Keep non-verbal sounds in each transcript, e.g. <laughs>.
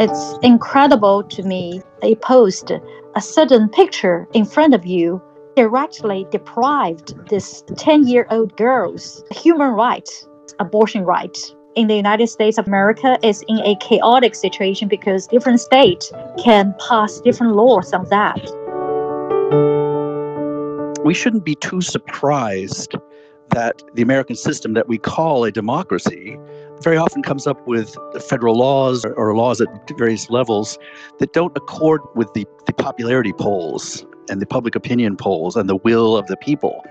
it's incredible to me. They post a sudden picture in front of you directly deprived this 10 year old girl's human rights, abortion rights. In the United States of America is in a chaotic situation because different states can pass different laws on that. We shouldn't be too surprised that the American system that we call a democracy very often comes up with federal laws or, or laws at various levels that don't accord with the, the popularity polls and the public opinion polls and the will of the people.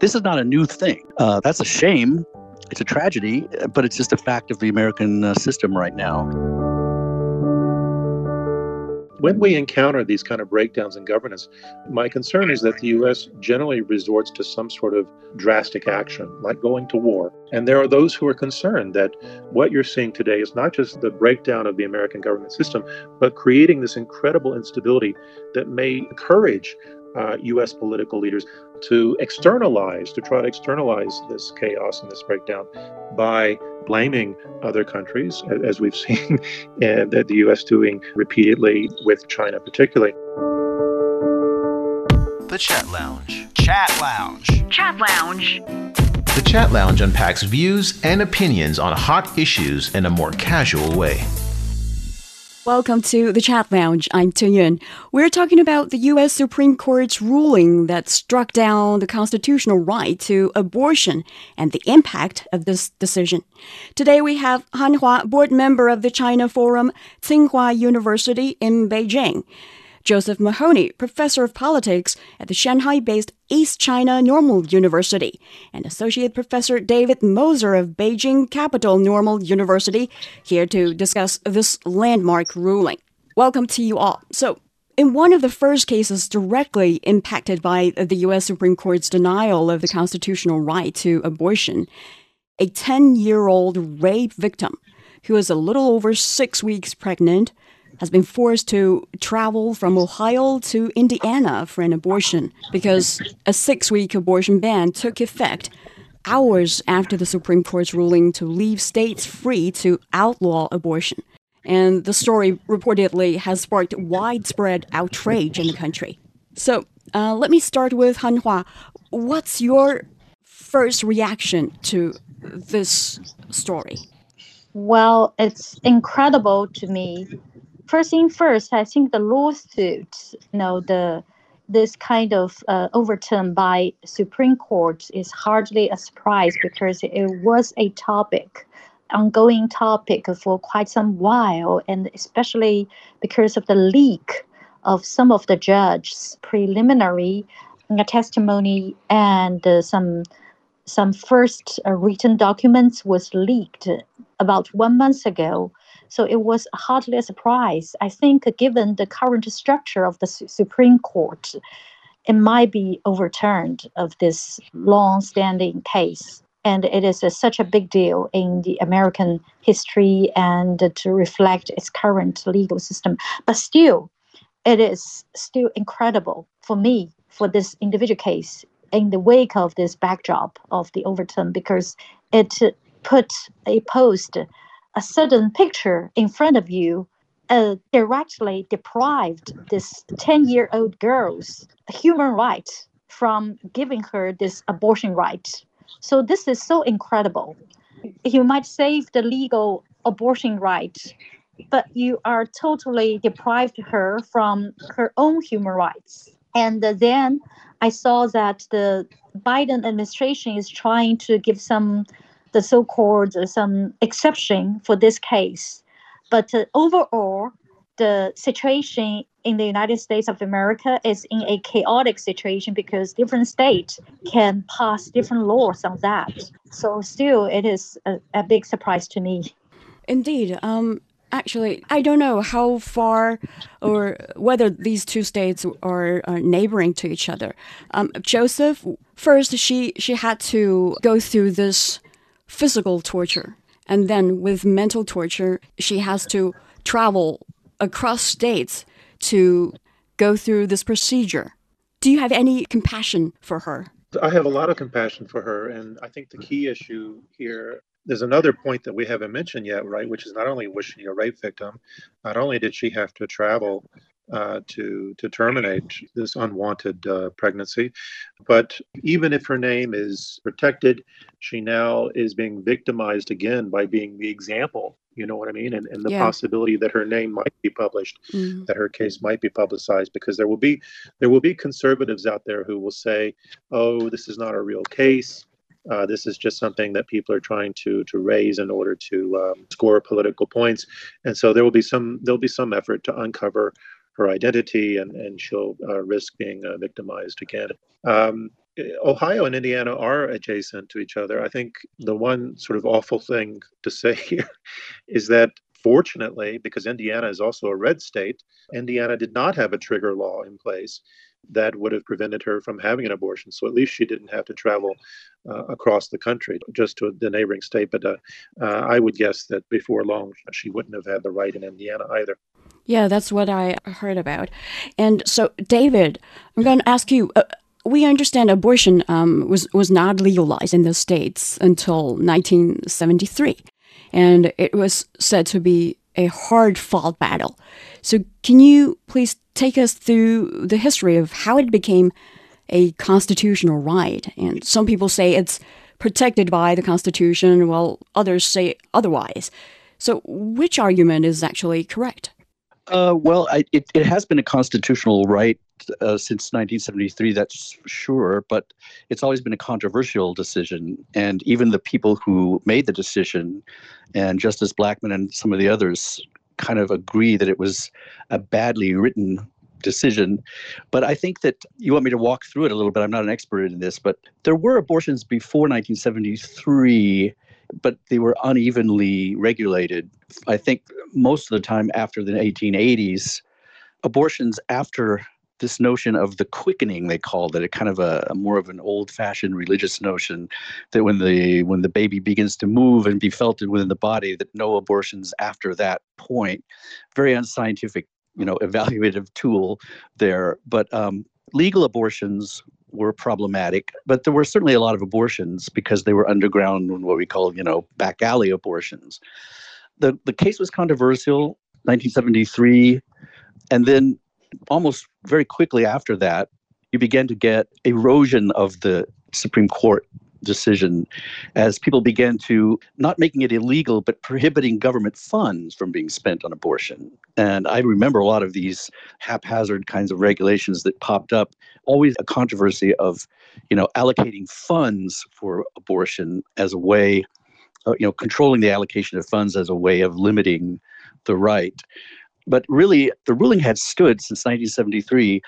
This is not a new thing. Uh, that's a shame. It's a tragedy, but it's just a fact of the American uh, system right now when we encounter these kind of breakdowns in governance, my concern is that the U.S. generally resorts to some sort of drastic action, like going to war. And there are those who are concerned that what you're seeing today is not just the breakdown of the American government system, but creating this incredible instability that may encourage uh, U.S. political leaders to externalize, to try to externalize this chaos and this breakdown by blaming other countries, as we've <laughs> seen and that the U.S. doing repeatedly with China, particularly. The Chat Lounge. Chat Lounge. Chat Lounge. The Chat Lounge unpacks views and opinions on hot issues in a more casual way. Welcome to the Chat Lounge. I'm Yun. We're talking about the U.S. Supreme Court's ruling that struck down the constitutional right to abortion and the impact of this decision. Today we have Han Hua, board member of the China Forum, Tsinghua University in Beijing. Josef Mahoney, professor of politics at the Shanghai based East China Normal University, and Associate Professor David Moser of Beijing Capital Normal University, here to discuss this landmark ruling. Welcome to you all. So, in one of the first cases directly impacted by the U.S. Supreme Court's denial of the constitutional right to abortion, a 10 year old rape victim who was a little over six weeks pregnant has been forced to travel from Ohio to Indiana for an abortion because a six week abortion ban took effect hours after the Supreme Court's ruling to leave states free to outlaw abortion. And the story reportedly has sparked widespread outrage in the country. So uh, let me start with Han Hua. What's your first reaction to this story? Well, it's incredible to me first thing first, I think the lawsuit, you know, the this kind of uh, overturn by Supreme Court is hardly a surprise because it was a topic, ongoing topic for quite some while, and especially because of the leak of some of the judges' preliminary uh, testimony and uh, some some first uh, written documents was leaked about one month ago so it was hardly a surprise. I think, given the current structure of the Supreme Court, it might be overturned of this long-standing case. And it is a, such a big deal in the American history and to reflect its current legal system. But still, it is still incredible for me for this individual case in the wake of this backdrop of the overturn because it put a post a sudden picture in front of you uh, directly deprived this 10 year old girl's human right from giving her this abortion right. So, this is so incredible. You might save the legal abortion right, but you are totally deprived her from her own human rights. And then I saw that the Biden administration is trying to give some the so-called uh, some exception for this case. But uh, overall, the situation in the United States of America is in a chaotic situation because different states can pass different laws on that. So still, it is a, a big surprise to me. Indeed. Um, actually, I don't know how far or whether these two states are, are neighboring to each other. Um, Josef, first, she she had to go through this physical torture. And then with mental torture, she has to travel across states to go through this procedure. Do you have any compassion for her? I have a lot of compassion for her. And I think the key issue here there's another point that we haven't mentioned yet, right? Which is not only was she a rape victim, not only did she have to travel uh, to to terminate this unwanted uh, pregnancy. But even if her name is protected, she now is being victimized again by being the example. You know what I mean? And, and the yeah. possibility that her name might be published, mm. that her case might be publicized, because there will be there will be conservatives out there who will say, "Oh, this is not a real case." Uh, this is just something that people are trying to to raise in order to um, score political points, and so there will be some there'll be some effort to uncover her identity, and, and she'll uh, risk being uh, victimized again. Um, Ohio and Indiana are adjacent to each other. I think the one sort of awful thing to say <laughs> here is that fortunately, because Indiana is also a red state, Indiana did not have a trigger law in place that would have prevented her from having an abortion. So at least she didn't have to travel uh, across the country just to the neighboring state. But uh, uh, I would guess that before long, she wouldn't have had the right in Indiana either. Yeah, that's what I heard about. And so, David, I'm going to ask you. Uh, we understand abortion um, was was not legalized in the states until 1973, and it was said to be a hard fought battle. So, can you please take us through the history of how it became a constitutional right? And some people say it's protected by the Constitution, while others say otherwise. So, which argument is actually correct? Uh, well, I, it, it has been a constitutional right uh, since 1973, that's sure, but it's always been a controversial decision. And even the people who made the decision, and Justice Blackmun and some of the others, kind of agree that it was a badly written decision. But I think that you want me to walk through it a little bit. I'm not an expert in this, but there were abortions before 1973 but they were unevenly regulated. I think most of the time after the 1880s, abortions after this notion of the quickening they called it a kind of a, a, more of an old-fashioned religious notion that when the when the baby begins to move and be felt within the body that no abortions after that point very unscientific you know <laughs> evaluative tool there but um, legal abortions were problematic, but there were certainly a lot of abortions because they were underground what we call, you know, back alley abortions. The the case was controversial, 1973, and then almost very quickly after that, you began to get erosion of the Supreme Court decision as people began to not making it illegal but prohibiting government funds from being spent on abortion. And i remember a lot of these haphazard kinds of regulations that popped up always a controversy of you know allocating funds for abortion as a way uh, you know controlling the allocation of funds as a way of limiting the right but really the ruling had stood since 1973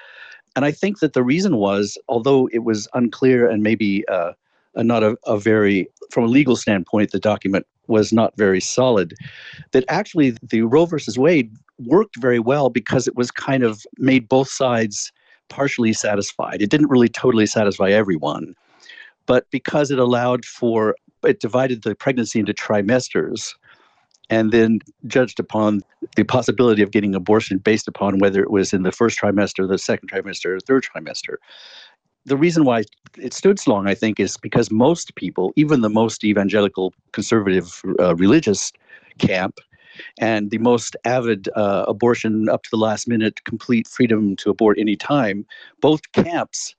and I think that the reason was, although it was unclear and maybe uh, not a, a very, from a legal standpoint, the document was not very solid. That actually the Roe versus Wade worked very well because it was kind of made both sides partially satisfied. It didn't really totally satisfy everyone, but because it allowed for, it divided the pregnancy into trimesters and then judged upon the possibility of getting abortion based upon whether it was in the first trimester, the second trimester, or third trimester. The reason why it stood so long, I think, is because most people, even the most evangelical, conservative, uh, religious camp, and the most avid uh, abortion up to the last minute, complete freedom to abort any time, both camps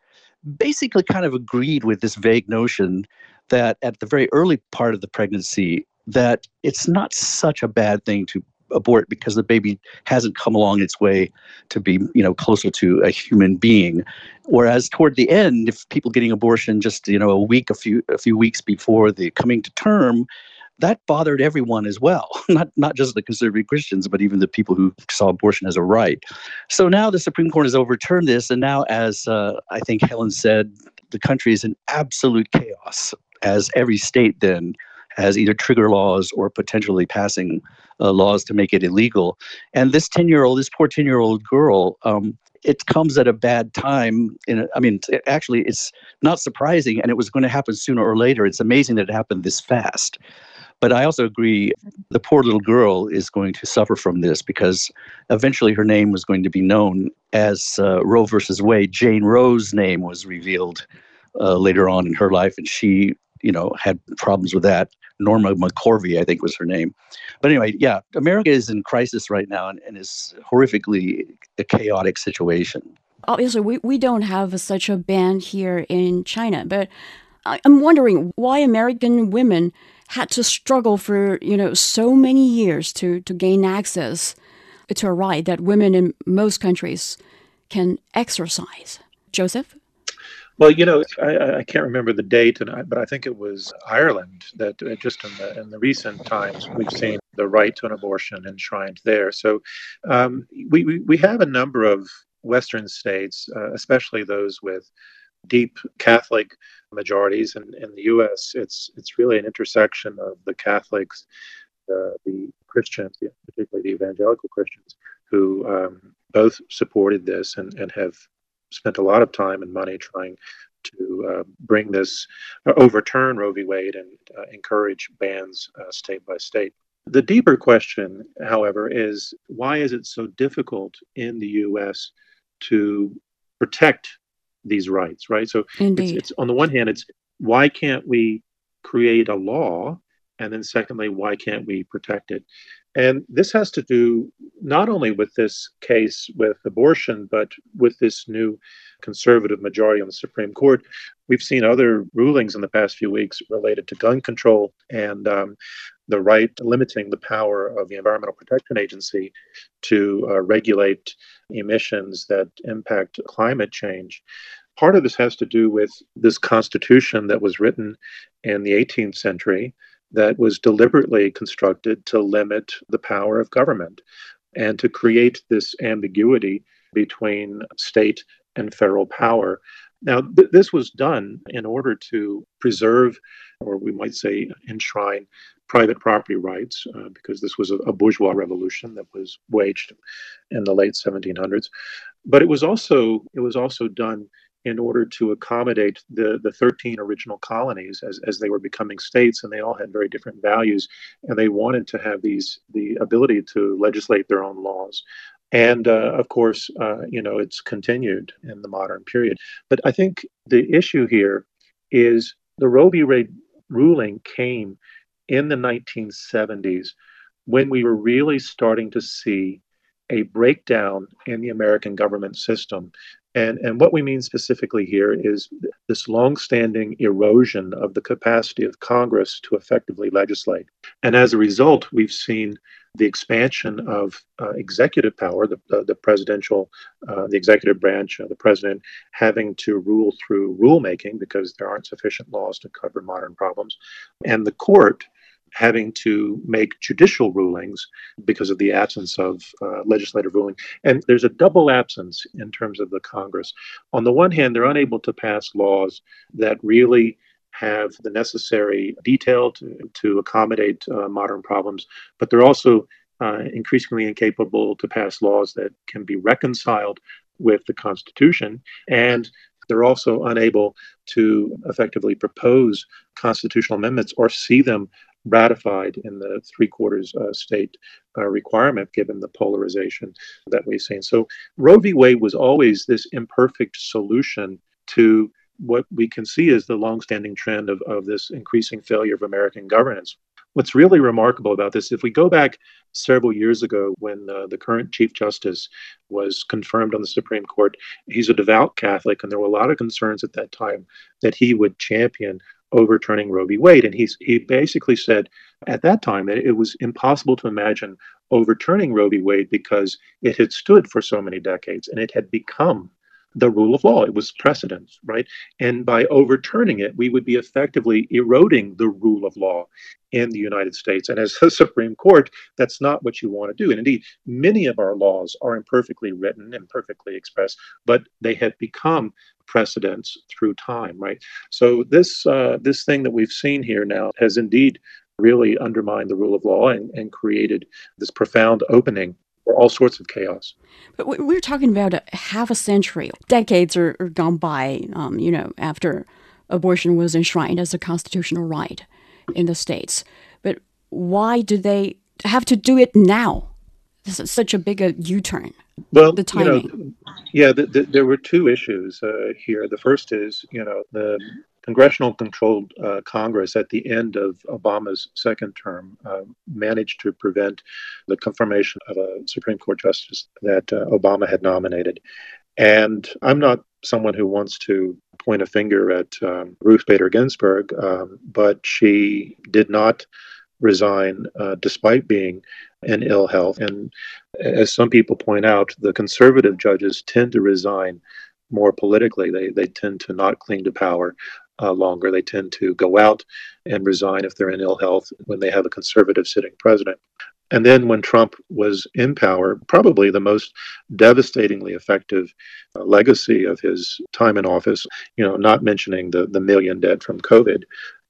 basically kind of agreed with this vague notion that at the very early part of the pregnancy, that it's not such a bad thing to abort because the baby hasn't come along its way to be you know closer to a human being. Whereas toward the end if people getting abortion just you know a week a few a few weeks before the coming to term that bothered everyone as well. <laughs> Not not just the conservative christians but even the people who saw abortion as a right. So now the supreme court has overturned this and now as uh, i think helen said the country is in absolute chaos as every state then has either trigger laws or potentially passing uh, laws to make it illegal. And this 10 year old, this poor 10 year old girl, um, it comes at a bad time. In a, I mean, it, actually, it's not surprising, and it was going to happen sooner or later. It's amazing that it happened this fast. But I also agree the poor little girl is going to suffer from this because eventually her name was going to be known as uh, Roe versus Wade. Jane Roe's name was revealed uh, later on in her life, and she you know, had problems with that. Norma McCorvey, I think was her name. But anyway, yeah, America is in crisis right now and, and is horrifically a chaotic situation. Obviously, we, we don't have such a ban here in China, but I'm wondering why American women had to struggle for, you know, so many years to, to gain access to a right that women in most countries can exercise. Josef? Well, you know, I, I can't remember the date, and but I think it was Ireland that uh, just in the in the recent times we've seen the right to an abortion enshrined there. So um, we, we we have a number of Western states, uh, especially those with deep Catholic majorities. And in the U.S., it's it's really an intersection of the Catholics, uh, the Christians, particularly the evangelical Christians, who um, both supported this and, and have spent a lot of time and money trying to uh, bring this, uh, overturn Roe v. Wade and uh, encourage bans uh, state by state. The deeper question, however, is why is it so difficult in the U.S. to protect these rights, right? So it's, it's, on the one hand, it's why can't we create a law? And then secondly, why can't we protect it? And this has to do not only with this case with abortion, but with this new conservative majority on the Supreme Court. We've seen other rulings in the past few weeks related to gun control and um, the right limiting the power of the Environmental Protection Agency to uh, regulate emissions that impact climate change. Part of this has to do with this constitution that was written in the 18th century that was deliberately constructed to limit the power of government and to create this ambiguity between state and federal power. Now, th- this was done in order to preserve, or we might say enshrine, private property rights, uh, because this was a, a bourgeois revolution that was waged in the late 1700s. But it was also it was also done in order to accommodate the, the 13 original colonies as, as they were becoming states, and they all had very different values, and they wanted to have these the ability to legislate their own laws. And uh, of course, uh, you know, it's continued in the modern period. But I think the issue here is the Roe v. Wade ruling came in the 1970s when we were really starting to see a breakdown in the American government system and, and what we mean specifically here is this longstanding erosion of the capacity of Congress to effectively legislate. And as a result, we've seen the expansion of uh, executive power, the, the presidential, uh, the executive branch, uh, the president having to rule through rulemaking because there aren't sufficient laws to cover modern problems, and the court having to make judicial rulings because of the absence of uh, legislative ruling. And there's a double absence in terms of the Congress. On the one hand, they're unable to pass laws that really have the necessary detail to, to accommodate uh, modern problems, but they're also uh, increasingly incapable to pass laws that can be reconciled with the Constitution. And they're also unable to effectively propose constitutional amendments or see them ratified in the three quarters uh, state uh, requirement given the polarization that we've seen. So Roe v. Wade was always this imperfect solution to what we can see is the longstanding trend of, of this increasing failure of American governance. What's really remarkable about this, if we go back several years ago when uh, the current Chief Justice was confirmed on the Supreme Court, he's a devout Catholic, and there were a lot of concerns at that time that he would champion overturning Roe v. Wade. And he's, he basically said at that time that it was impossible to imagine overturning Roe v. Wade because it had stood for so many decades and it had become the rule of law. It was precedent, right? And by overturning it, we would be effectively eroding the rule of law in the United States. And as the <laughs> Supreme Court, that's not what you want to do. And indeed, many of our laws are imperfectly written and perfectly expressed, but they have become precedents through time, right? So this uh, this thing that we've seen here now has indeed really undermined the rule of law and, and created this profound opening for all sorts of chaos. But we're talking about a half a century, decades are, are gone by, um, you know, after abortion was enshrined as a constitutional right in the states. But why do they have to do it now? This is such a big a U-turn. Well, the timing. You know, yeah, the, the, there were two issues uh, here. The first is, you know, the congressional controlled uh, Congress at the end of Obama's second term uh, managed to prevent the confirmation of a Supreme Court justice that uh, Obama had nominated. And I'm not someone who wants to point a finger at um, Ruth Bader Ginsburg, um, but she did not resign uh, despite being in ill health. And as some people point out, the conservative judges tend to resign more politically. They, they tend to not cling to power uh, longer. They tend to go out and resign if they're in ill health when they have a conservative sitting president. And then when Trump was in power, probably the most devastatingly effective uh, legacy of his time in office, you know, not mentioning the, the million dead from COVID,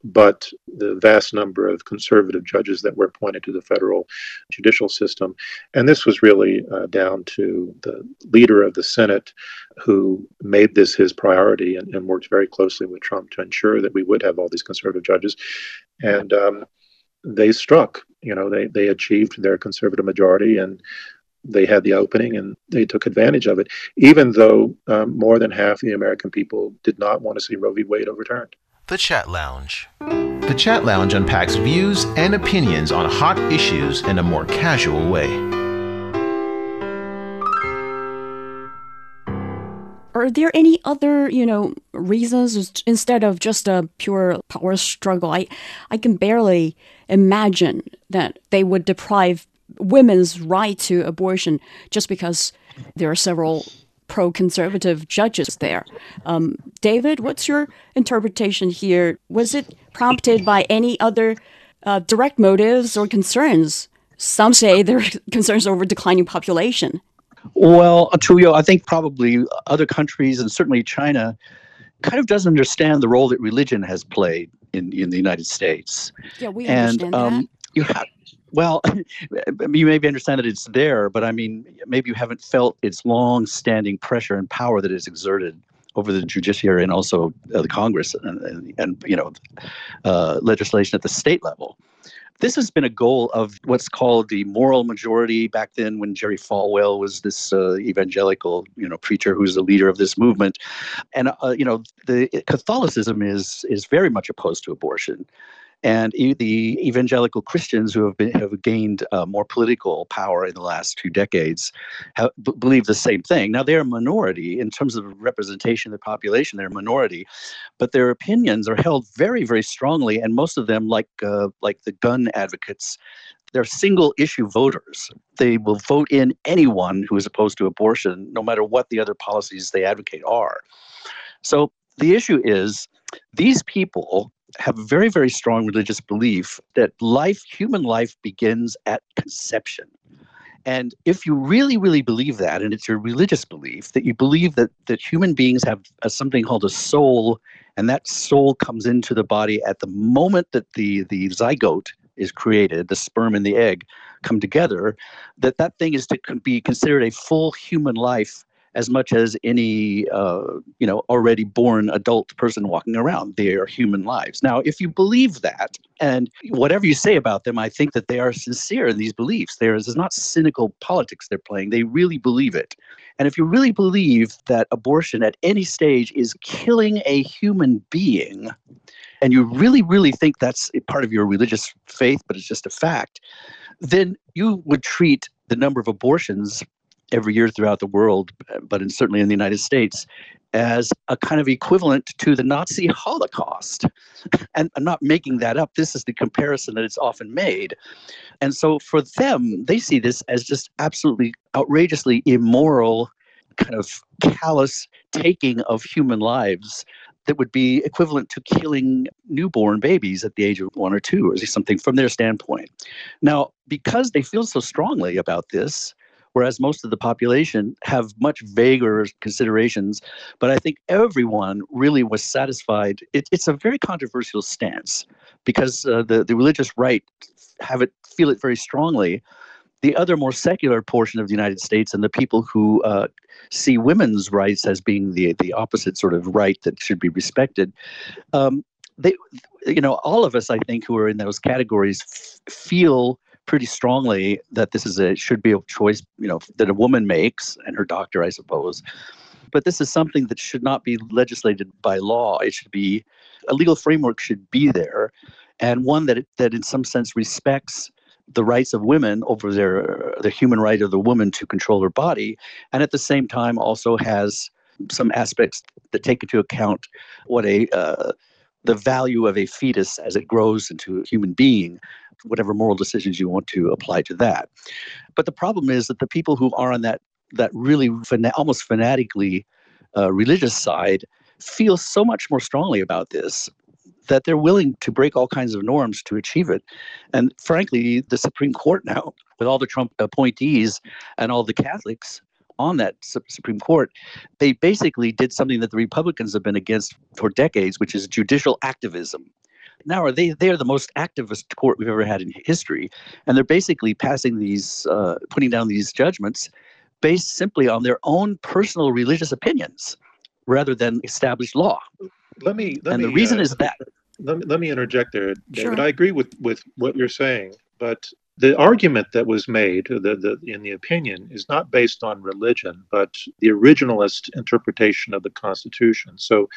but the vast number of conservative judges that were appointed to the federal judicial system. And this was really uh, down to the leader of the Senate who made this his priority and, and, worked very closely with Trump to ensure that we would have all these conservative judges. And um, they struck, you know, they, they achieved their conservative majority and they had the opening and they took advantage of it, even though um, more than half the American people did not want to see Roe v. Wade overturned. The Chat Lounge. The Chat Lounge unpacks views and opinions on hot issues in a more casual way. Are there any other, you know, reasons instead of just a pure power struggle? I, I can barely imagine that they would deprive women's right to abortion just because there are several pro conservative judges there. Um, David, what's your interpretation here? Was it prompted by any other uh, direct motives or concerns? Some say there are <laughs> concerns over declining population. Well, Tulio, I think probably other countries and certainly China kind of doesn't understand the role that religion has played in, in the United States. Yeah, we and, understand um, that. You have, well, <laughs> you maybe understand that it's there, but I mean, maybe you haven't felt its long-standing pressure and power that is exerted over the judiciary and also uh, the Congress and, and, and you know uh, legislation at the state level. This has been a goal of what's called the moral majority. Back then, when Jerry Falwell was this uh, evangelical, you know, preacher who's the leader of this movement, and uh, you know, the Catholicism is is very much opposed to abortion and the evangelical Christians who have been have gained uh, more political power in the last two decades have, b- believe the same thing. Now they're a minority in terms of representation of the population; they're a minority, but their opinions are held very, very strongly, and most of them, like uh, like the gun advocates, they're single issue voters. They will vote in anyone who is opposed to abortion, no matter what the other policies they advocate are. So the issue is these people have a very, very strong religious belief that life, human life, begins at conception. And if you really, really believe that, and it's your religious belief that you believe that that human beings have a, something called a soul, and that soul comes into the body at the moment that the the zygote is created, the sperm and the egg come together, that that thing is to be considered a full human life as much as any uh, you know already born adult person walking around. They are human lives. Now, if you believe that, and whatever you say about them, I think that they are sincere in these beliefs. There is not cynical politics they're playing. They really believe it. And if you really believe that abortion at any stage is killing a human being, and you really, really think that's part of your religious faith, but it's just a fact, then you would treat the number of abortions every year throughout the world, but in, certainly in the United States, as a kind of equivalent to the Nazi Holocaust. <laughs> And I'm not making that up. This is the comparison that it's often made. And so for them, they see this as just absolutely outrageously immoral, kind of callous taking of human lives that would be equivalent to killing newborn babies at the age of one or two, or something from their standpoint. Now, because they feel so strongly about this, whereas most of the population have much vaguer considerations. But I think everyone really was satisfied. It, it's a very controversial stance because uh, the, the religious right have it feel it very strongly. The other more secular portion of the United States and the people who uh, see women's rights as being the the opposite sort of right that should be respected, um, they, you know, all of us, I think, who are in those categories f- feel pretty strongly that this is a should be a choice you know that a woman makes and her doctor i suppose. But this is something that should not be legislated by law. It should be a legal framework should be there, and one that that in some sense respects the rights of women over their the human right of the woman to control her body, and at the same time also has some aspects that take into account what a uh, the value of a fetus as it grows into a human being, whatever moral decisions you want to apply to that. But the problem is that the people who are on that that really fana- almost fanatically uh, religious side feel so much more strongly about this that they're willing to break all kinds of norms to achieve it. And frankly, the Supreme Court now, with all the Trump appointees and all the Catholics on that Supreme Court, they basically did something that the Republicans have been against for decades, which is judicial activism. Now, are they? They are the most activist court we've ever had in history, and they're basically passing these, uh, putting down these judgments based simply on their own personal religious opinions rather than established law. Let me. Let and me, the reason uh, is that. <laughs> Let me, let me interject there, David. Sure. I agree with, with what you're saying, but the argument that was made the, the, in the opinion is not based on religion, but the originalist interpretation of the Constitution. So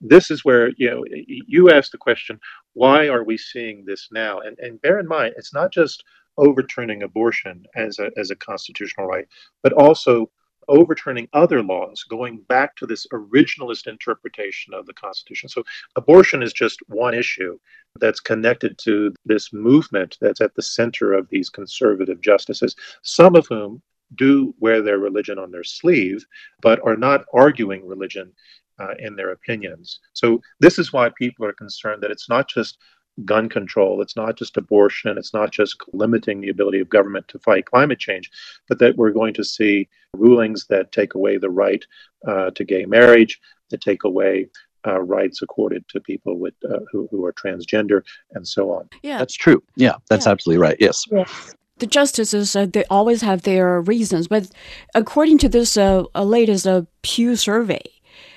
this is where you know you asked the question, why are we seeing this now? And and bear in mind, it's not just overturning abortion as a as a constitutional right, but also overturning other laws, going back to this originalist interpretation of the Constitution. So, abortion is just one issue that's connected to this movement that's at the center of these conservative justices, some of whom do wear their religion on their sleeve, but are not arguing religion uh, in their opinions. So, this is why people are concerned that it's not just gun control, it's not just abortion, it's not just limiting the ability of government to fight climate change, but that we're going to see rulings that take away the right uh, to gay marriage, that take away uh, rights accorded to people with uh, who, who are transgender, and so on. Yeah, That's true. Yeah, that's Yeah. absolutely right. Yes. Yes. the justices uh, they always have their reasons, but according to this uh, uh, latest uh, Pew survey,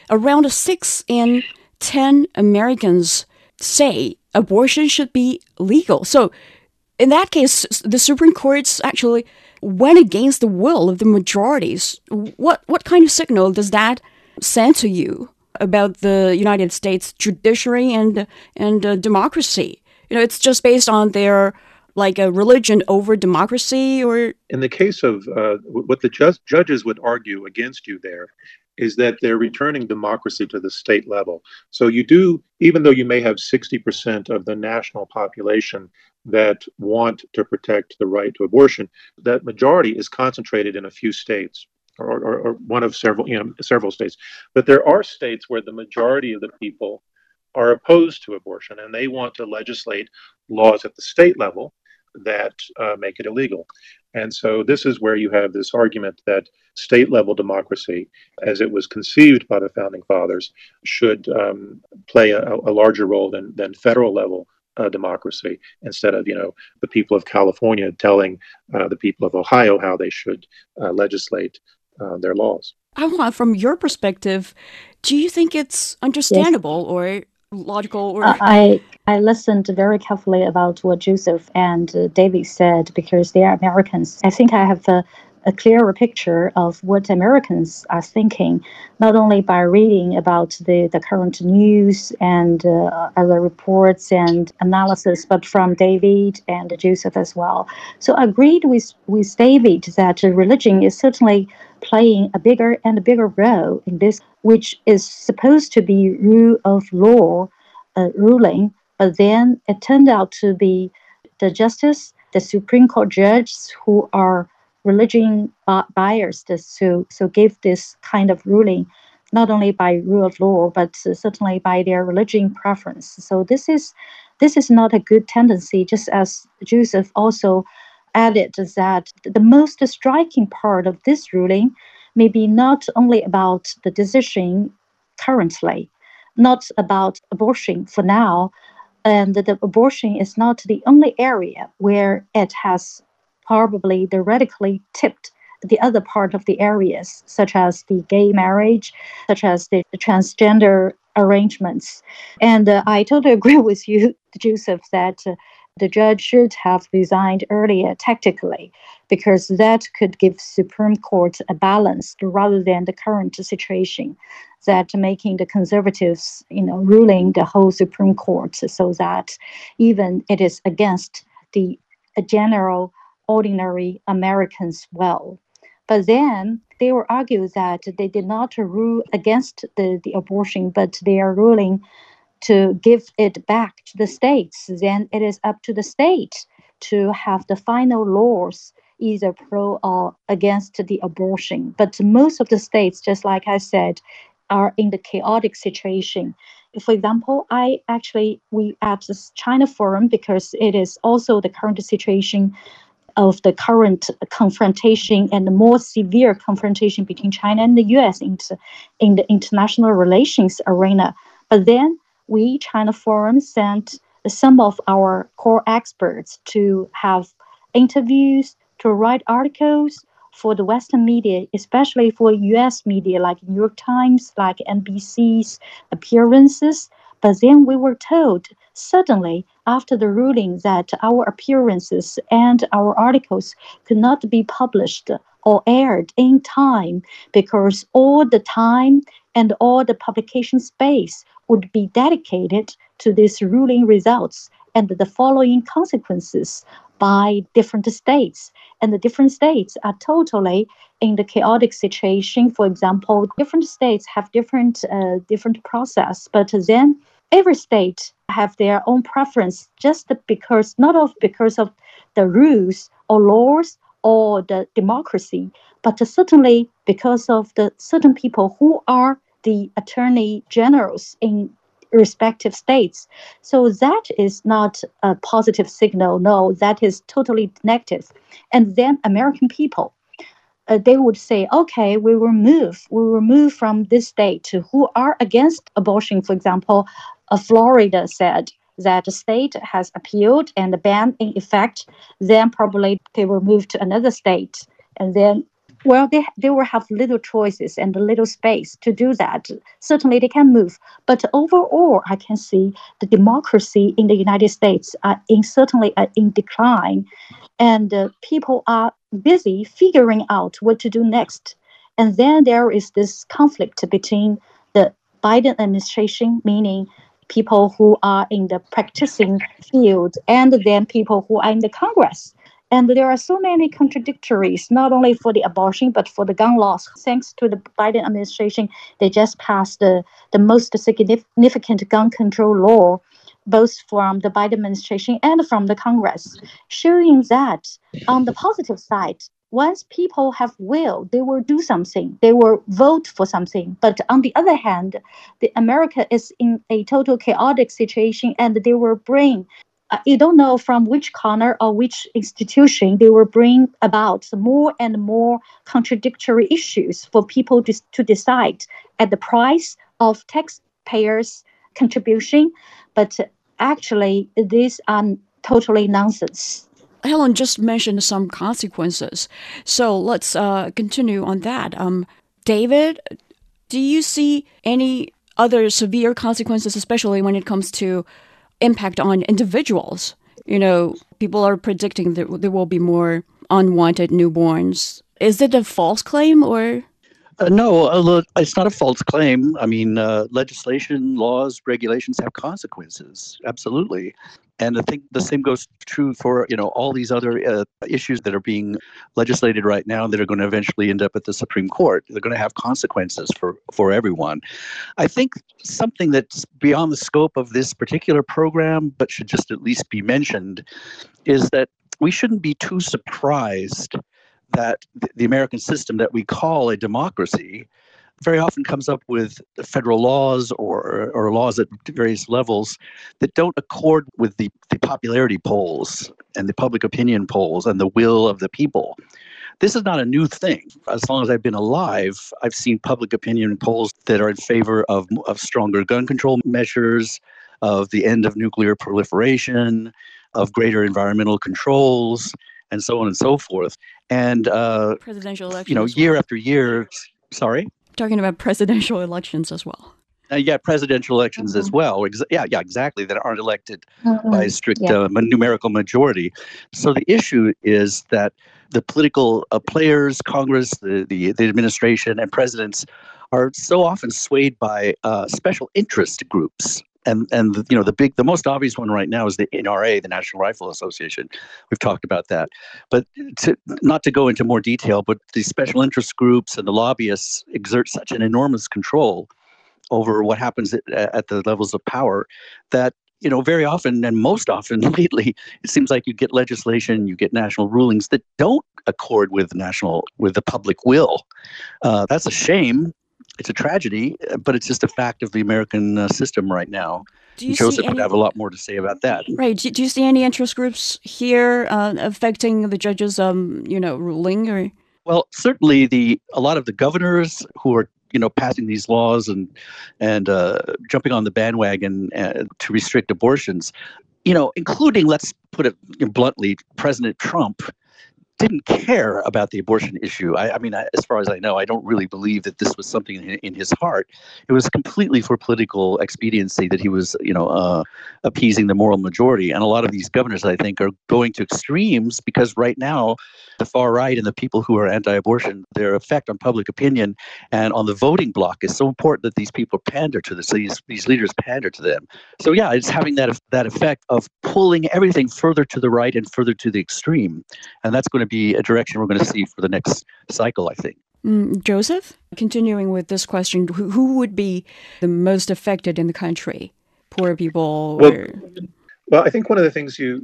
around six in ten Americans say abortion should be legal. So, in that case, the Supreme Court's actually went against the will of the majorities. What what kind of signal does that send to you about the United States judiciary and and uh, democracy? You know, it's just based on their like a religion over democracy, or In the case of uh, what the ju- judges would argue against you there is that they're returning democracy to the state level. So you do, even though you may have 60% of the national population that want to protect the right to abortion, that majority is concentrated in a few states. Or, or, or one of several, you know, several states, but there are states where the majority of the people are opposed to abortion, and they want to legislate laws at the state level that uh, make it illegal. And so this is where you have this argument that state level democracy, as it was conceived by the founding fathers, should um, play a, a larger role than, than federal level uh, democracy instead of you know the people of California telling uh, the people of Ohio how they should uh, legislate uh, their laws. Han Hua, from your perspective, do you think it's understandable or logical or Uh, I I listened very carefully about what Josef and uh, David said because they are Americans. I think I have a, a clearer picture of what Americans are thinking, not only by reading about the, the current news and uh, other reports and analysis, but from David and Josef as well. So I agreed with, with David that religion is certainly playing a bigger and a bigger role in this, which is supposed to be rule of law uh, ruling, but then it turned out to be the justice, the Supreme Court judges who are religion uh, bi- biased, so so give this kind of ruling, not only by rule of law, but certainly by their religion preference. So this is this is not a good tendency. Just as Josef also added that the most striking part of this ruling may be not only about the decision currently, not about abortion for now, and the abortion is not the only area where it has probably the radically tipped the other part of the areas, such as the gay marriage, such as the, transgender arrangements. And uh, I totally agree with you, <laughs> Josef, that uh, the judge should have resigned earlier tactically because that could give Supreme Court a balance rather than the current situation that making the conservatives, you know, ruling the whole Supreme Court so that even it is against the general ordinary Americans well. But then they will argue that they did not rule against the, the abortion, but they are ruling to give it back to the states. Then it is up to the state to have the final laws either pro or against the abortion. But most of the states, just like I said, are in the chaotic situation. For example, I actually we at the China Forum because it is also the current situation of the current confrontation and the more severe confrontation between China and the U.S. in, in the international relations arena. But then we, China Forum, sent some of our core experts to have interviews, to write articles for the Western media, especially for US media like New York Times, like NBC's appearances. But then we were told suddenly after the ruling that our appearances and our articles could not be published or aired in time because all the time and all the publication space would be dedicated to these ruling results and the following consequences by different states. And the different states are totally in the chaotic situation. For example, different states have different uh, different process, but then every state have their own preference just because not of because of the rules or laws or the democracy, but certainly because of the certain people who are the attorney generals in respective states. So that is not a positive signal. No, that is totally negative. And then American people, uh, they would say, okay, we will move, we will move from this state to who are against abortion. For example, Florida said that the state has appealed and the ban in effect. Then probably they will move to another state, and then well, they, they will have little choices and little space to do that. Certainly, they can move. But overall, I can see the democracy in the United States are in certainly are in decline, and uh, people are busy figuring out what to do next. And then there is this conflict between the Biden administration, meaning people who are in the practicing field, and then people who are in the Congress and there are so many contradictories, not only for the abortion, but for the gun laws. Thanks to the Biden administration, they just passed the, the most significant gun control law, both from the Biden administration and from the Congress, showing that on the positive side, once people have will, they will do something. They will vote for something. But on the other hand, the America is in a total chaotic situation, and they will bring uh, you don't know from which corner or which institution they will bring about more and more contradictory issues for people to, to decide at the price of taxpayers' contribution. But actually, these are totally nonsense. Helen just mentioned some consequences. So let's uh, continue on that. Um, David, do you see any other severe consequences, especially when it comes to impact on individuals. You know, people are predicting that there will be more unwanted newborns. Is it a false claim or? Uh, no, uh, it's not a false claim. I mean, uh, legislation, laws, regulations have consequences. Absolutely. And I think the same goes true for you know all these other uh, issues that are being legislated right now that are going to eventually end up at the Supreme Court. They're going to have consequences for for everyone. I think something that's beyond the scope of this particular program, but should just at least be mentioned, is that we shouldn't be too surprised that the American system that we call a democracy very often comes up with federal laws or, or laws at various levels that don't accord with the, the popularity polls and the public opinion polls and the will of the people. This is not a new thing. As long as I've been alive, I've seen public opinion polls that are in favor of, of stronger gun control measures, of the end of nuclear proliferation, of greater environmental controls, and so on and so forth. And uh, presidential elections, you know, year after year. Sorry talking about presidential elections as well. Uh, yeah, presidential elections mm-hmm. as well. Ex- yeah, yeah, exactly. That aren't elected mm-hmm. by a strict yeah. uh, numerical majority. So the issue is that the political uh, players, Congress, the, the, the administration, and presidents are so often swayed by uh, special interest groups and and you know the big the most obvious one right now is the NRA, the National Rifle Association. We've talked about that, but to, not to go into more detail, but the special interest groups and the lobbyists exert such an enormous control over what happens at, at the levels of power that you know very often and most often <laughs> lately it seems like you get legislation you get national rulings that don't accord with national with the public will uh, that's a shame it's a tragedy, but it's just a fact of the American uh, system right now. Josef any, would have a lot more to say about that. Right. Do, do you see any interest groups here uh, affecting the judge's, um, you know, ruling? Or well, certainly the a lot of the governors who are you know passing these laws and and uh, jumping on the bandwagon uh, to restrict abortions, you know, including let's put it bluntly, President Trump didn't care about the abortion issue. I, I mean, I, as far as I know, I don't really believe that this was something in, in, his heart. It was completely for political expediency that he was, you know, uh, appeasing the moral majority. And a lot of these governors, I think, are going to extremes because right now, the far right and the people who are anti-abortion, their effect on public opinion and on the voting bloc is so important that these people pander to this. These these leaders pander to them. So yeah, it's having that that effect of pulling everything further to the right and further to the extreme, and that's going to to be a direction we're going to see for the next cycle, I think. Mm, Josef, continuing with this question, who, who, would be the most affected in the country? Poor people? Well, or... well I think one of the things you,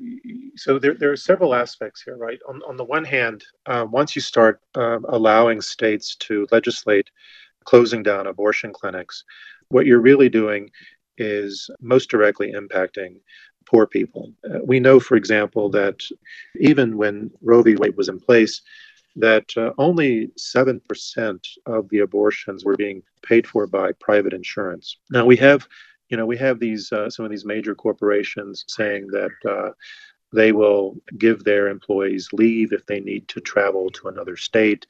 so there, there are several aspects here, right? On, on the one hand, uh, once you start um, allowing states to legislate closing down abortion clinics, what you're really doing is most directly impacting poor people. Uh, we know, for example, that even when Roe v. Wade was in place, that uh, only 7% of the abortions were being paid for by private insurance. Now we have, you know, we have these uh, some of these major corporations saying that uh, they will give their employees leave if they need to travel to another state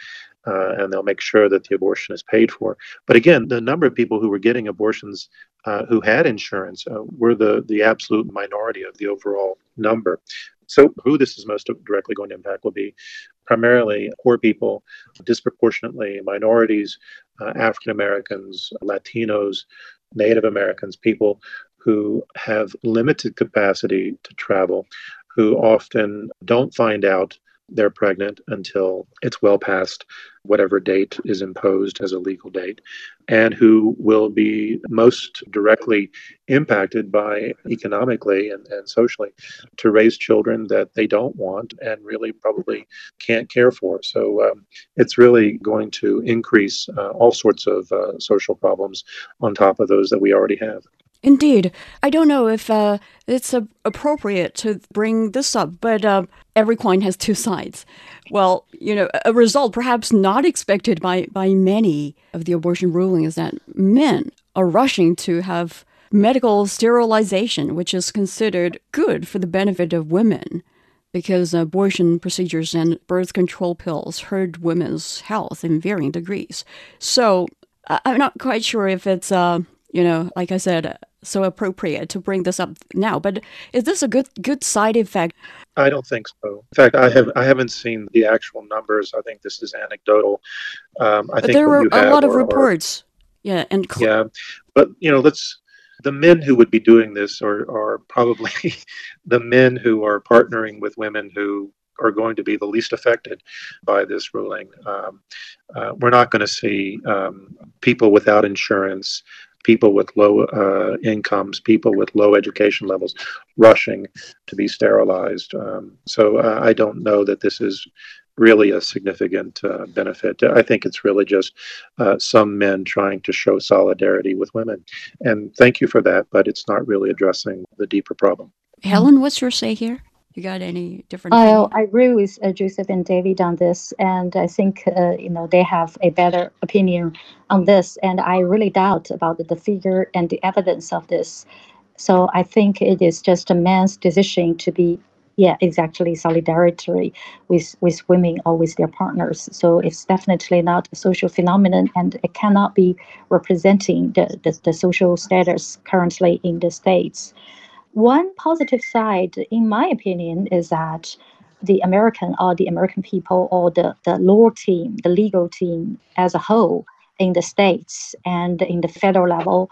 uh, and they'll make sure that the abortion is paid for. But again, the number of people who were getting abortions uh, who had insurance uh, were the, the absolute minority of the overall number. So, who this is most directly going to impact will be primarily poor people, disproportionately minorities, uh, African Americans, Latinos, Native Americans, people who have limited capacity to travel, who often don't find out they're pregnant until it's well past whatever date is imposed as a legal date, and who will be most directly impacted by economically and, and socially to raise children that they don't want and really probably can't care for. So um, it's really going to increase uh, all sorts of uh, social problems on top of those that we already have. Indeed. I don't know if uh, it's appropriate to bring this up, but uh, every coin has two sides. Well, you know, a result perhaps not expected by, by many of the abortion ruling is that men are rushing to have medical sterilization, which is considered good for the benefit of women because abortion procedures and birth control pills hurt women's health in varying degrees. So I'm not quite sure if it's, uh, you know, like I said, so appropriate to bring this up now. But is this a good good side effect? I don't think so. In fact, I have I haven't seen the actual numbers. I think this is anecdotal. Um, I but think there were a lot of reports. yeah, and yeah, but you know, let's the men who would be doing this are are probably <laughs> the men who are partnering with women who are going to be the least affected by this ruling. Um, uh, we're not going to see um, people without insurance people with low uh, incomes, people with low education levels, rushing to be sterilized. Um, so uh, I don't know that this is really a significant uh, benefit. I think it's really just uh, some men trying to show solidarity with women. And thank you for that, but it's not really addressing the deeper problem. Helen, what's your say here? You got any different? I, I agree with uh, Josef and David on this, and I think uh, you know they have a better opinion on this, and I really doubt about the figure and the evidence of this. So I think it is just a man's decision to be yeah, exactly, solidarity with, with women or with their partners. So it's definitely not a social phenomenon and it cannot be representing the, the, the social status currently in the States. One positive side, in my opinion, is that the American or the American people or the, the law team, the legal team as a whole in the states and in the federal level,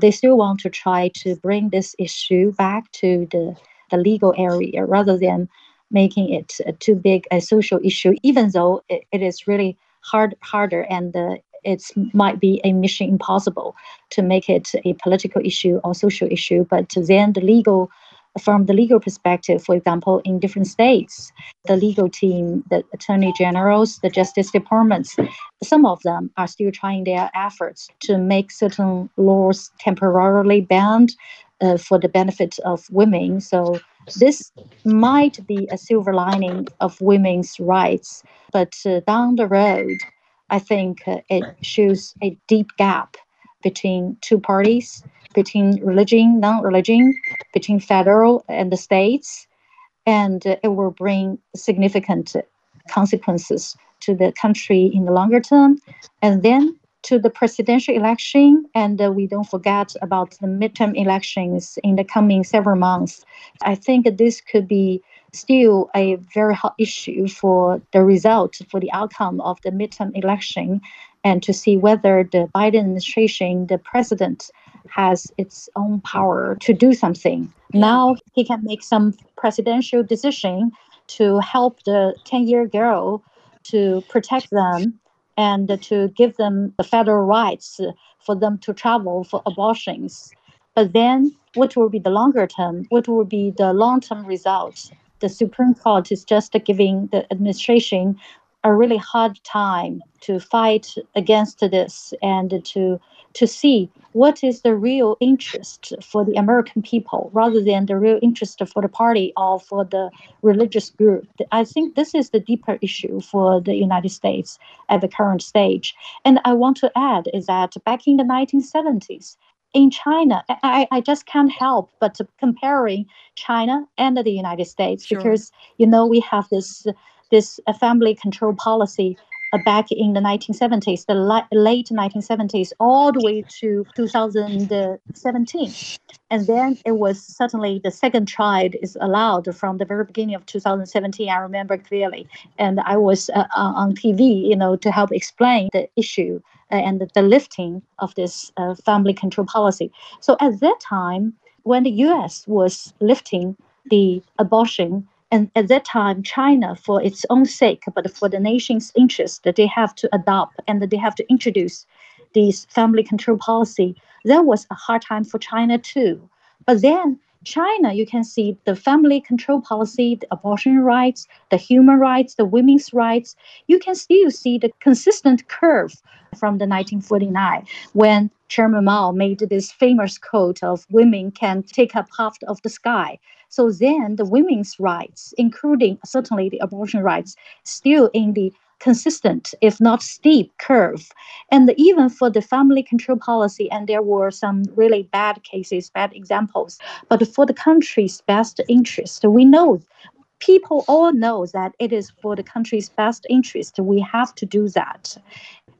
they still want to try to bring this issue back to the the legal area rather than making it too big a social issue, even though it, it is really hard harder and uh, it might be a mission impossible to make it a political issue or social issue. But then the legal from the legal perspective, for example, in different states, the legal team, the attorney generals, the justice departments, some of them are still trying their efforts to make certain laws temporarily banned uh, for the benefit of women. So this might be a silver lining of women's rights, but uh, down the road, I think uh, it shows a deep gap between two parties, between religion, non-religion, between federal and the states, and uh, it will bring significant consequences to the country in the longer term. And then to the presidential election, and uh, we don't forget about the midterm elections in the coming several months. I think this could be still a very hot issue for the result, for the outcome of the midterm election, and to see whether the Biden administration, the president, has its own power to do something. Now he can make some presidential decision to help the 10 year girl to protect them and to give them the federal rights for them to travel for abortions. But then, what will be the longer term? What will be the long term results? The Supreme Court is just giving the administration a really hard time to fight against this and to to see what is the real interest for the American people rather than the real interest for the party or for the religious group. I think this is the deeper issue for the United States at the current stage. And I want to add is that back in the 1970s, in China, I, I just can't help but comparing China and the United States sure. because you know we have this this family control policy uh, back in the 1970s, the li- late 1970s, all the way to 2017. And then it was suddenly the second child is allowed from the very beginning of 2017. I remember clearly. And I was uh, on TV, you know, to help explain the issue and the, lifting of this uh, family control policy. So at that time, when the US was lifting the abortion and at that time, China, for its own sake, but for the nation's interest, that they have to adopt and they have to introduce this family control policy. That was a hard time for China too. But then China, you can see the family control policy, the abortion rights, the human rights, the women's rights. You can still see the consistent curve from the 1949 when Chairman Mao made this famous quote of women can take up half of the sky. So then the women's rights, including certainly the abortion rights, still in the consistent, if not steep, curve. And even for the family control policy, and there were some really bad cases, bad examples, but for the country's best interest, we know people all know that it is for the country's best interest. We have to do that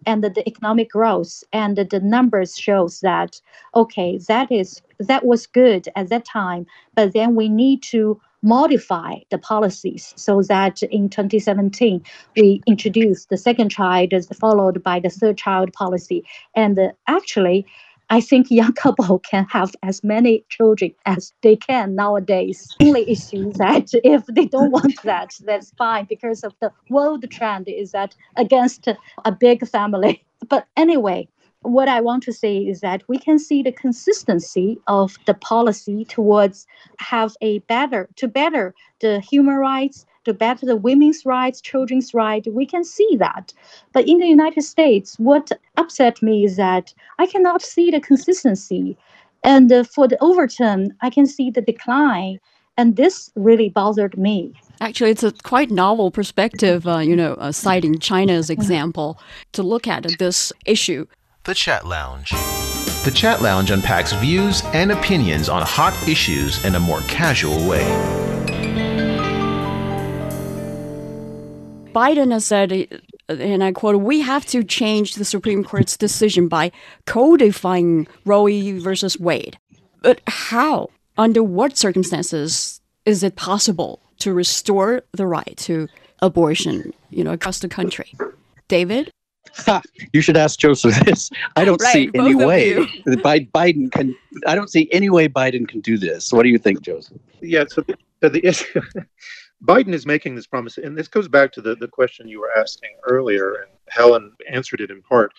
and the, the economic growth and the, the numbers shows that okay that is that was good at that time but then we need to modify the policies so that in 2017 we introduced the second child followed by the third child policy and actually I think young <laughs> couple can have as many children as they can nowadays. Only issue that <laughs> if they don't want that, that's fine because of the world trend is that against a big family. But anyway, what I want to say is that we can see the consistency of the policy towards have a better to better the human rights to better the women's rights, children's rights. We can see that. But in the United States, what upset me is that I cannot see the consistency. And uh, for the overturn, I can see the decline. And this really bothered me. Actually, it's a quite novel perspective, uh, you know, uh, citing China's example to look at this issue. The Chat Lounge. The Chat Lounge unpacks views and opinions on hot issues in a more casual way. Biden has said, uh, and I quote, we have to change the Supreme Court's decision by codifying Roe versus Wade. But how? Under what circumstances is it possible to restore the right to abortion, you know, across the country? David? Ha, you should ask Josef this. I don't Right, see any way that Biden can. I don't see any way Biden can do this. What do you think, Josef? Yeah, so the, so the issue, <laughs> Biden is making this promise, and this goes back to the, the question you were asking earlier, and Helen answered it in part.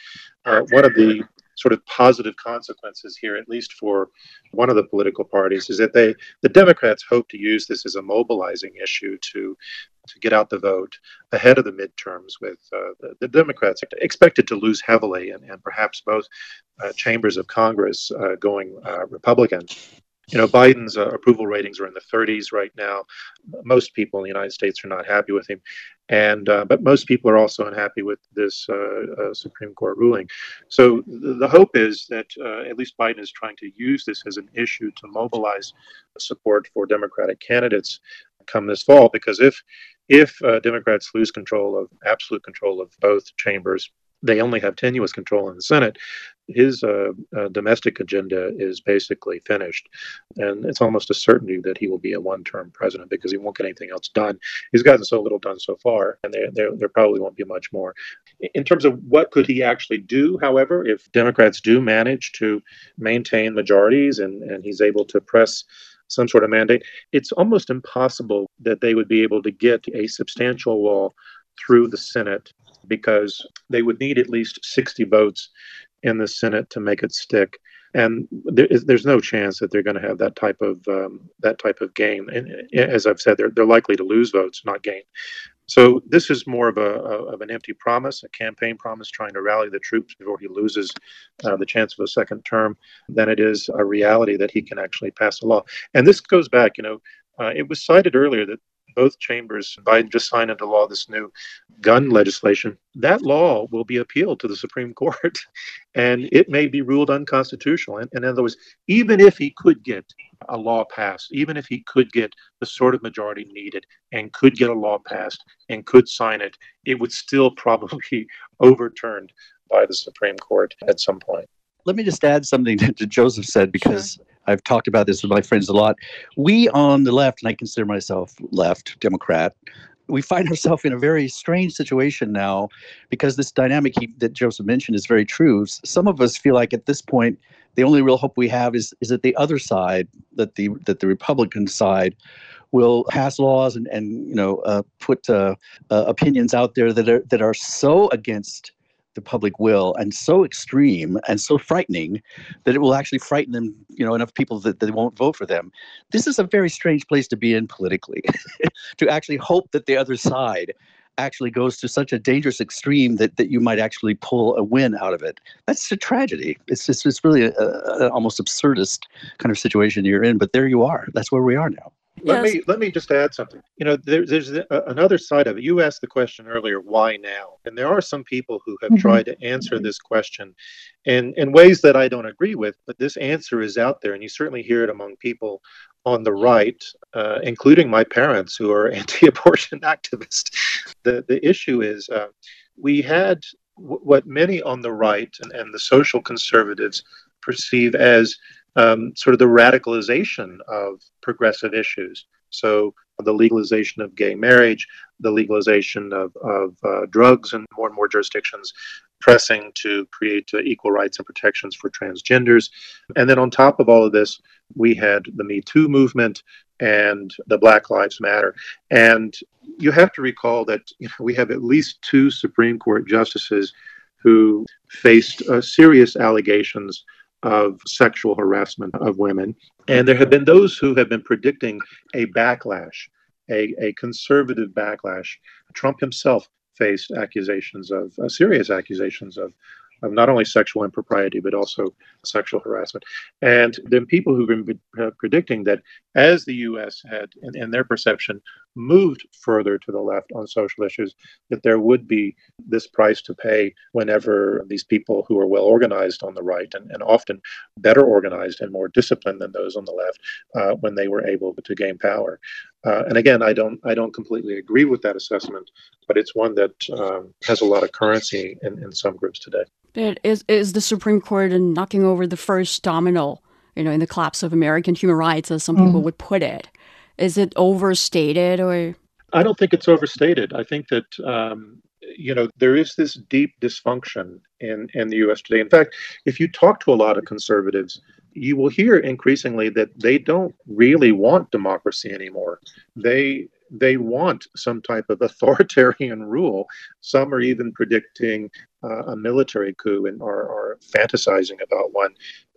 Uh, one of the sort of positive consequences here, at least for one of the political parties, is that they, the Democrats, hope to use this as a mobilizing issue to to get out the vote ahead of the midterms. With uh, the, the Democrats expected to lose heavily, and, and perhaps both uh, chambers of Congress uh, going uh, Republican. You know, Biden's uh, approval ratings are in the 30s right now. Most people in the United States are not happy with him, and uh, but most people are also unhappy with this Supreme Court ruling. So the, hope is that at least Biden is trying to use this as an issue to mobilize support for Democratic candidates come this fall. Because if if uh, Democrats lose control of absolute control of both chambers, they only have tenuous control in the Senate. His uh, uh, domestic agenda is basically finished, and it's almost a certainty that he will be a one-term president because he won't get anything else done. He's gotten so little done so far, and there there, there probably won't be much more. In terms of what could he actually do, however, if Democrats do manage to maintain majorities and, and he's able to press some sort of mandate, it's almost impossible that they would be able to get a substantial law through the Senate because they would need at least 60 votes in the Senate to make it stick. And there is, there's no chance that they're going to have that type of um, that type of gain. And as I've said, they're they're likely to lose votes, not gain. So this is more of a of an empty promise, a campaign promise, trying to rally the troops before he loses uh, the chance of a second term, than it is a reality that he can actually pass a law. And this goes back, you know, uh, it was cited earlier that both chambers, Biden just signed into law this new gun legislation. That law will be appealed to the Supreme Court, <laughs> and it may be ruled unconstitutional. And, and in other words, even if he could get a law passed, even if he could get the sort of majority needed and could get a law passed and could sign it, it would still <laughs> probably be overturned by the Supreme Court at some point. Let me just add something <laughs> to, to Josef said because I've talked about this with my friends a lot. We on the left, and I consider myself left Democrat, we find <laughs> ourselves in a very strange situation now because this dynamic he, that Josef mentioned is very true. Some of us feel like at this point the only real hope we have is is that the other side, that the that the Republican side, will pass laws and and you know uh, put uh, uh, opinions out there that are that are so against the public will and so extreme and so frightening that it will actually frighten them, you know, enough people that they won't vote for them. This is a very strange place to be in politically, <laughs> to actually hope that the other side actually goes to such a dangerous extreme that, that you might actually pull a win out of it. That's a tragedy. It's just, it's really an almost absurdist kind of situation you're in, but there you are. That's where we are now. Let Yes. me let me just add something. You know, there, there's a, another side of it. You asked the question earlier, why now? And there are some people who have Mhm. tried to answer this question in in ways that I don't agree with. But this answer is out there, and you certainly hear it among people on the right, uh, including my parents, who are <laughs> anti-abortion activists. The the issue is uh, we had w- what many on the right and, and the social conservatives perceive as um, sort of the radicalization of progressive issues. So the legalization of gay marriage, the legalization of, of uh, drugs in more and more jurisdictions, pressing to create uh, equal rights and protections for transgenders. And then on top of all of this, we had the Me Too movement and the Black Lives Matter. And you have to recall that you know, we have at least two Supreme Court justices who faced uh, serious allegations of sexual harassment of women. And there have been those who have been predicting a backlash, a, a conservative backlash. Trump himself faced accusations of uh, serious accusations of, of not only sexual impropriety, but also sexual harassment. And then people who've been uh, predicting that as the U.S. had, in, in their perception, moved further to the left on social issues, that there would be this price to pay whenever these people who are well organized on the right and, and often better organized and more disciplined than those on the left, uh, when they were able to gain power. Uh, and again, I don't I don't completely agree with that assessment, but it's one that um, has a lot of currency in, in some groups today. But is is the Supreme Court knocking over the first domino, you know, in the collapse of American human rights, as some mm. people would put it? Is it overstated or? I don't think it's overstated. I think that um, you know there is this deep dysfunction in in the U.S. today. In fact, if you talk to a lot of conservatives, you will hear increasingly that they don't really want democracy anymore. They they want some type of <laughs> authoritarian rule. Some are even predicting uh, a military coup and are, are, fantasizing about one.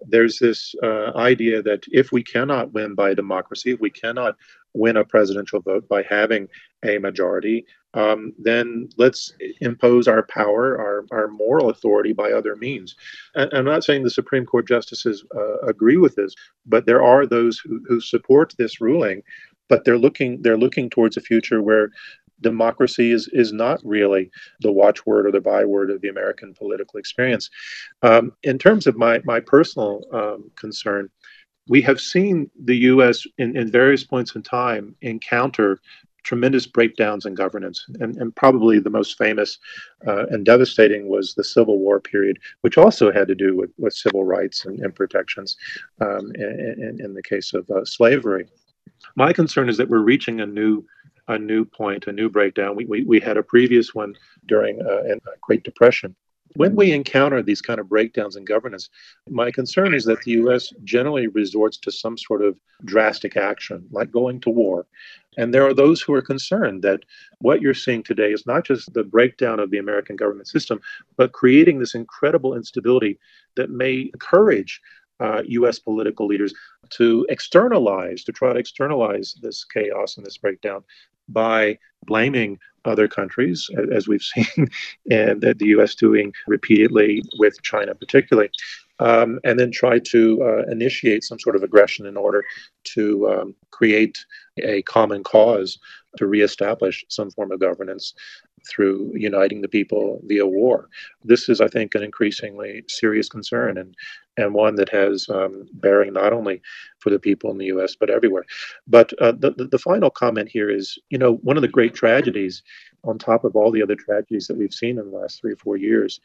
There's this uh, idea that if we cannot win by democracy, if we cannot win a presidential vote by having a majority, um, then let's impose our power, our, our moral authority by other means. And I'm not saying the Supreme Court justices uh, agree with this, but there are those who, who support this ruling but they're looking they're looking towards a future where democracy is is not really the watchword or the byword of the American political experience. Um, in terms of my my personal um, concern, we have seen the U.S. In, in various points in time encounter tremendous breakdowns in governance. And, and probably the most famous uh, and devastating was the Civil War period, which also had to do with, with civil rights and, and protections um, in, in, the case of uh, slavery. My concern is that we're reaching a new a new point, a new breakdown. We, we, we had a previous one during uh, a Great Depression. When we encounter these kind of breakdowns in governance, my concern is that the U.S. generally resorts to some sort of drastic action, like going to war. And there are those who are concerned that what you're seeing today is not just the breakdown of the American government system, but creating this incredible instability that may encourage uh, US political leaders to externalize, to try to externalize this chaos and this breakdown by blaming other countries, as we've <laughs> seen, and that the US doing repeatedly with China, particularly. Um, and then try to uh, initiate some sort of aggression in order to um, create a common cause to reestablish some form of governance through uniting the people via war. This is, I think, an increasingly serious concern and, and one that has um, bearing not only for the people in the US, but everywhere. But uh, the, the, final comment here is you know, one of the great tragedies, on top of all the other tragedies that we've seen in the last three or four years,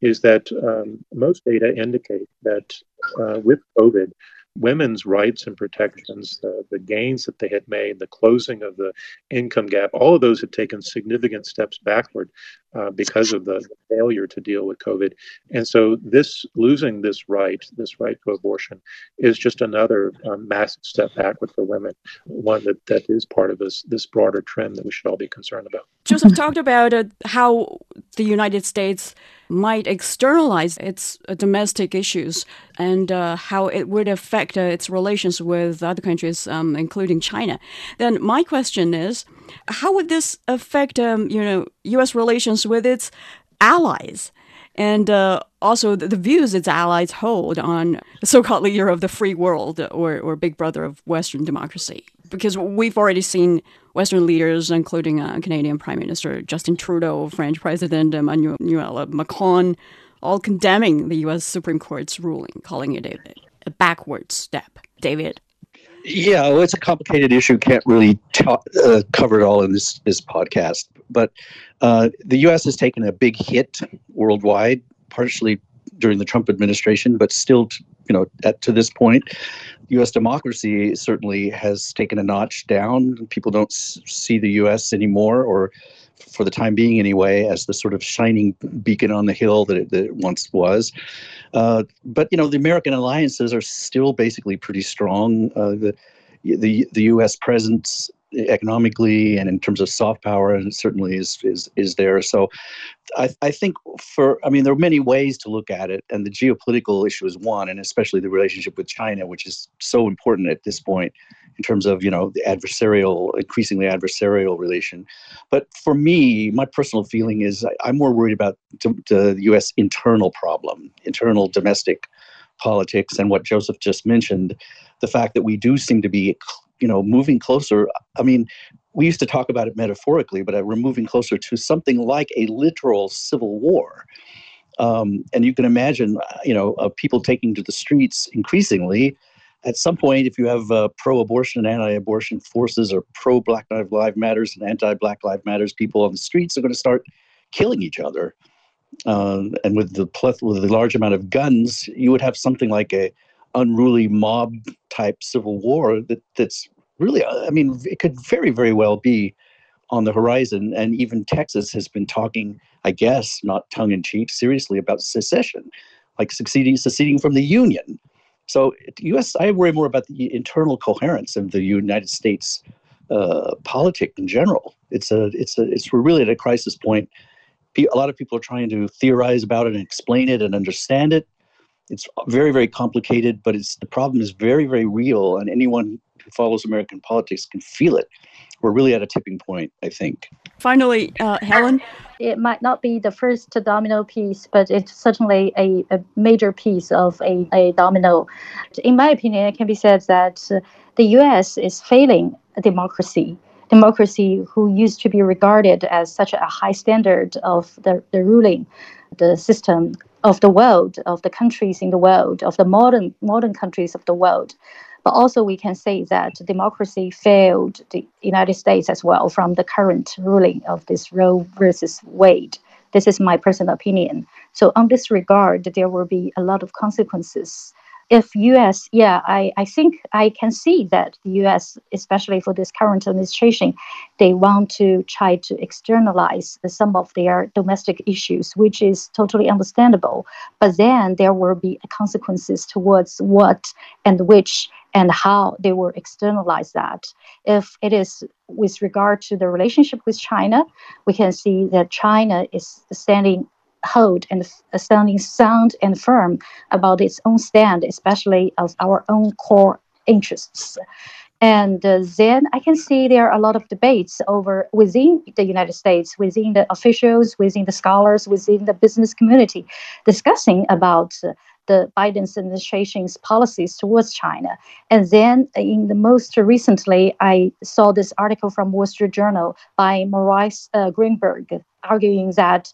is that um, most data indicate that uh, with COVID, women's rights and protections, the, the gains that they had made, the closing of the income gap, all of those had taken significant steps backward uh, because of the, failure to deal with COVID. And so, this losing this right, this right to abortion, is just another um, massive step backward for women, one that, that is part of this, this broader trend that we should all be concerned about. Josef talked about uh, how the United States might externalize its uh, domestic issues and uh, how it would affect uh, its relations with other countries, um, including China. Then my question is, how would this affect, um, you know, U.S. relations with its allies? and uh, also the, the, views its allies hold on the so-called leader of the free world or, or big brother of Western democracy. Because we've already seen Western leaders, including uh, Canadian Prime Minister Justin Trudeau, French President Emmanuel Macron, all condemning the U.S. Supreme Court's ruling, calling it a, a backward step. David? Yeah, well, it's a complicated issue. Can't really ta- uh, cover it all in this this podcast. But uh, the U.S. has taken a big hit worldwide, partially during the Trump administration, but still, you know, at to this point, U.S. democracy certainly has taken a notch down. People don't s- see the U.S. anymore, or for the time being anyway, as the sort of shining beacon on the hill that it, that it once was. Uh, but you know, the American alliances are still basically pretty strong. Uh, the the the U.S. presence economically and in terms of soft power and certainly is is is there. So I, I think for i mean there are many ways to look at it and the geopolitical issue is one and especially the relationship with china which is so important at this point in terms of you know the adversarial increasingly adversarial relation. But for me my personal feeling is I, am more worried about the us internal problem internal domestic politics and what josef just mentioned the fact that we do seem to be you know moving closer i mean we used to talk about it metaphorically, but we're moving closer to something like a literal civil war. Um, and you can imagine, you know, uh, people taking to the streets increasingly. At some point, if you have uh, pro-abortion and anti-abortion forces, or pro-Black Lives Matters and anti-Black Lives Matters people on the streets, are going to start killing each other. Uh, and with the pleth- with the large amount of guns, you would have something like a unruly mob type civil war that that's really, uh, I mean, it could very very well be on the horizon. And even Texas has been talking, I guess, not tongue in cheek, seriously about secession, like succeeding, seceding from the Union. So, U.S. I worry more about the internal coherence of the United States uh, politic in general. It's a, it's a, it's we're really at a crisis point. A lot of people are trying to theorize about it and explain it and understand it. It's very, very complicated, but it's the problem is very, very real, and anyone who follows American politics can feel it we're really at a tipping point, I think. Finally, uh, Helen. It might not be the first domino piece, but it's certainly a, a major piece of a, a domino. In my opinion, it can be said that uh, the US is failing democracy democracy who used to be regarded as such a high standard of the, the ruling the system of the world of the countries in the world of the modern modern countries of the world but also, we can say that democracy failed the United States as well from the current ruling of this Roe versus Wade. This is my personal opinion. So, on this regard, there will be a lot of consequences. If U.S., yeah, I, I think I can see that the U.S., especially for this current administration, they want to try to externalize some of their domestic issues, which is totally understandable. But then there will be consequences towards what and which and how they will externalize that. If it is with regard to the relationship with China, we can see that China is standing hold and standing sound and firm about its own stand, especially of our own core interests. And uh, then I can see there are a lot of debates over within the United States, within the officials, within the scholars, within the business community, discussing about uh, the Biden administration's policies towards China. And then in the most recently, I saw this article from Wall Street Journal by Maurice uh, Greenberg arguing that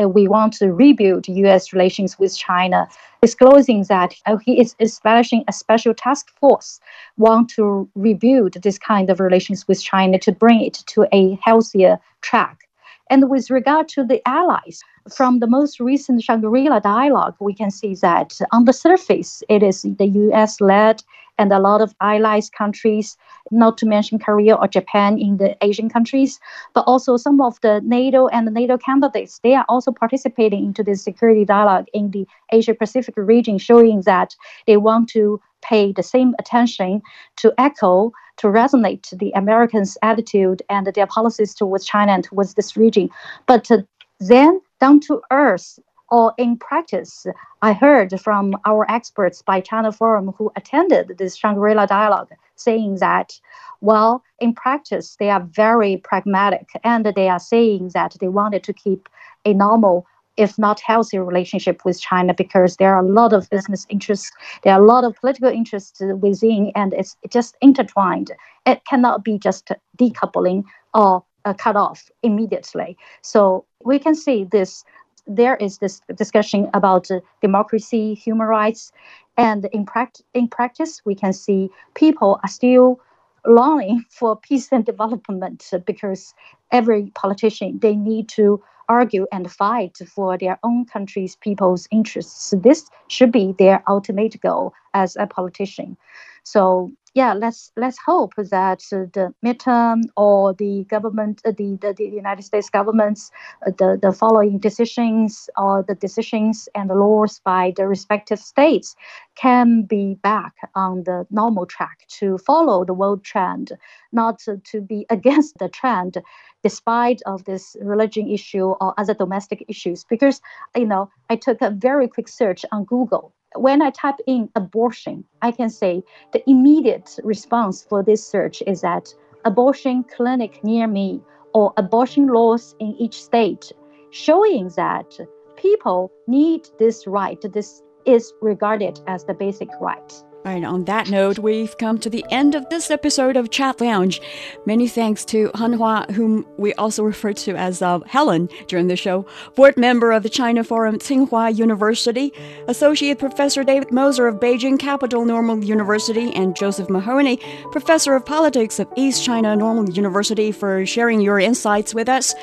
uh, we want to rebuild U.S. relations with China, disclosing that uh, he is establishing a special task force, want to rebuild this kind of relations with China to bring it to a healthier track. And with regard to the allies, from the most recent Shangri-La dialogue, we can see that on the surface, it is the U.S. led and a lot of allies countries, not to mention Korea or Japan in the Asian countries, but also some of the NATO and the NATO candidates, they are also participating into this security dialogue in the Asia Pacific region, showing that they want to pay the same attention to echo to resonate the Americans' attitude and their policies towards China and towards this region. But uh, then down to earth or in practice, I heard from our experts by China Forum who attended this Shangri-La dialogue saying that, well, in practice, they are very pragmatic and they are saying that they wanted to keep a normal if not healthy relationship with China because there are a lot of business interests, there are a lot of political interests within, and it's just intertwined. It cannot be just decoupling or uh, cut off immediately. So we can see this. There is this discussion about uh, democracy, human rights, and in, pract- in practice, we can see people are still longing <laughs> for peace and development because every politician they need to argue and fight for their own country's people's interests. This should be their ultimate goal as a politician. So yeah, let's let's hope that the midterm or the government, uh, the, the, the United States governments, uh, the the following decisions or the decisions and the laws by the respective states can be back on the normal track to follow the world trend, not to, to be <laughs> against the trend, despite of this religion issue or other domestic issues. Because you know, I took a very quick search on Google when I type in abortion, I can say the immediate response for this search is that abortion clinic near me or abortion laws in each state, showing that people need this right. This is regarded as the basic right. Right, on that note, we've come to the end of this episode of Chat Lounge. Many thanks to Han Hua, whom we also refer to as uh, Helen during the show, board member of the China Forum Tsinghua University, Associate Professor David Moser of Beijing Capital Normal University, and Josef Mahoney, Professor of Politics of East China Normal University, for sharing your insights with us.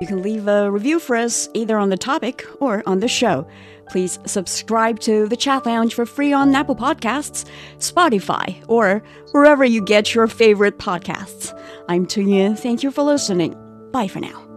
You can leave a review for us either on the topic or on the show. Please subscribe to the Chat Lounge for free on Apple Podcasts, Spotify, or wherever you get your favorite podcasts. I'm Tu Yun. Thank you for listening. Bye for now.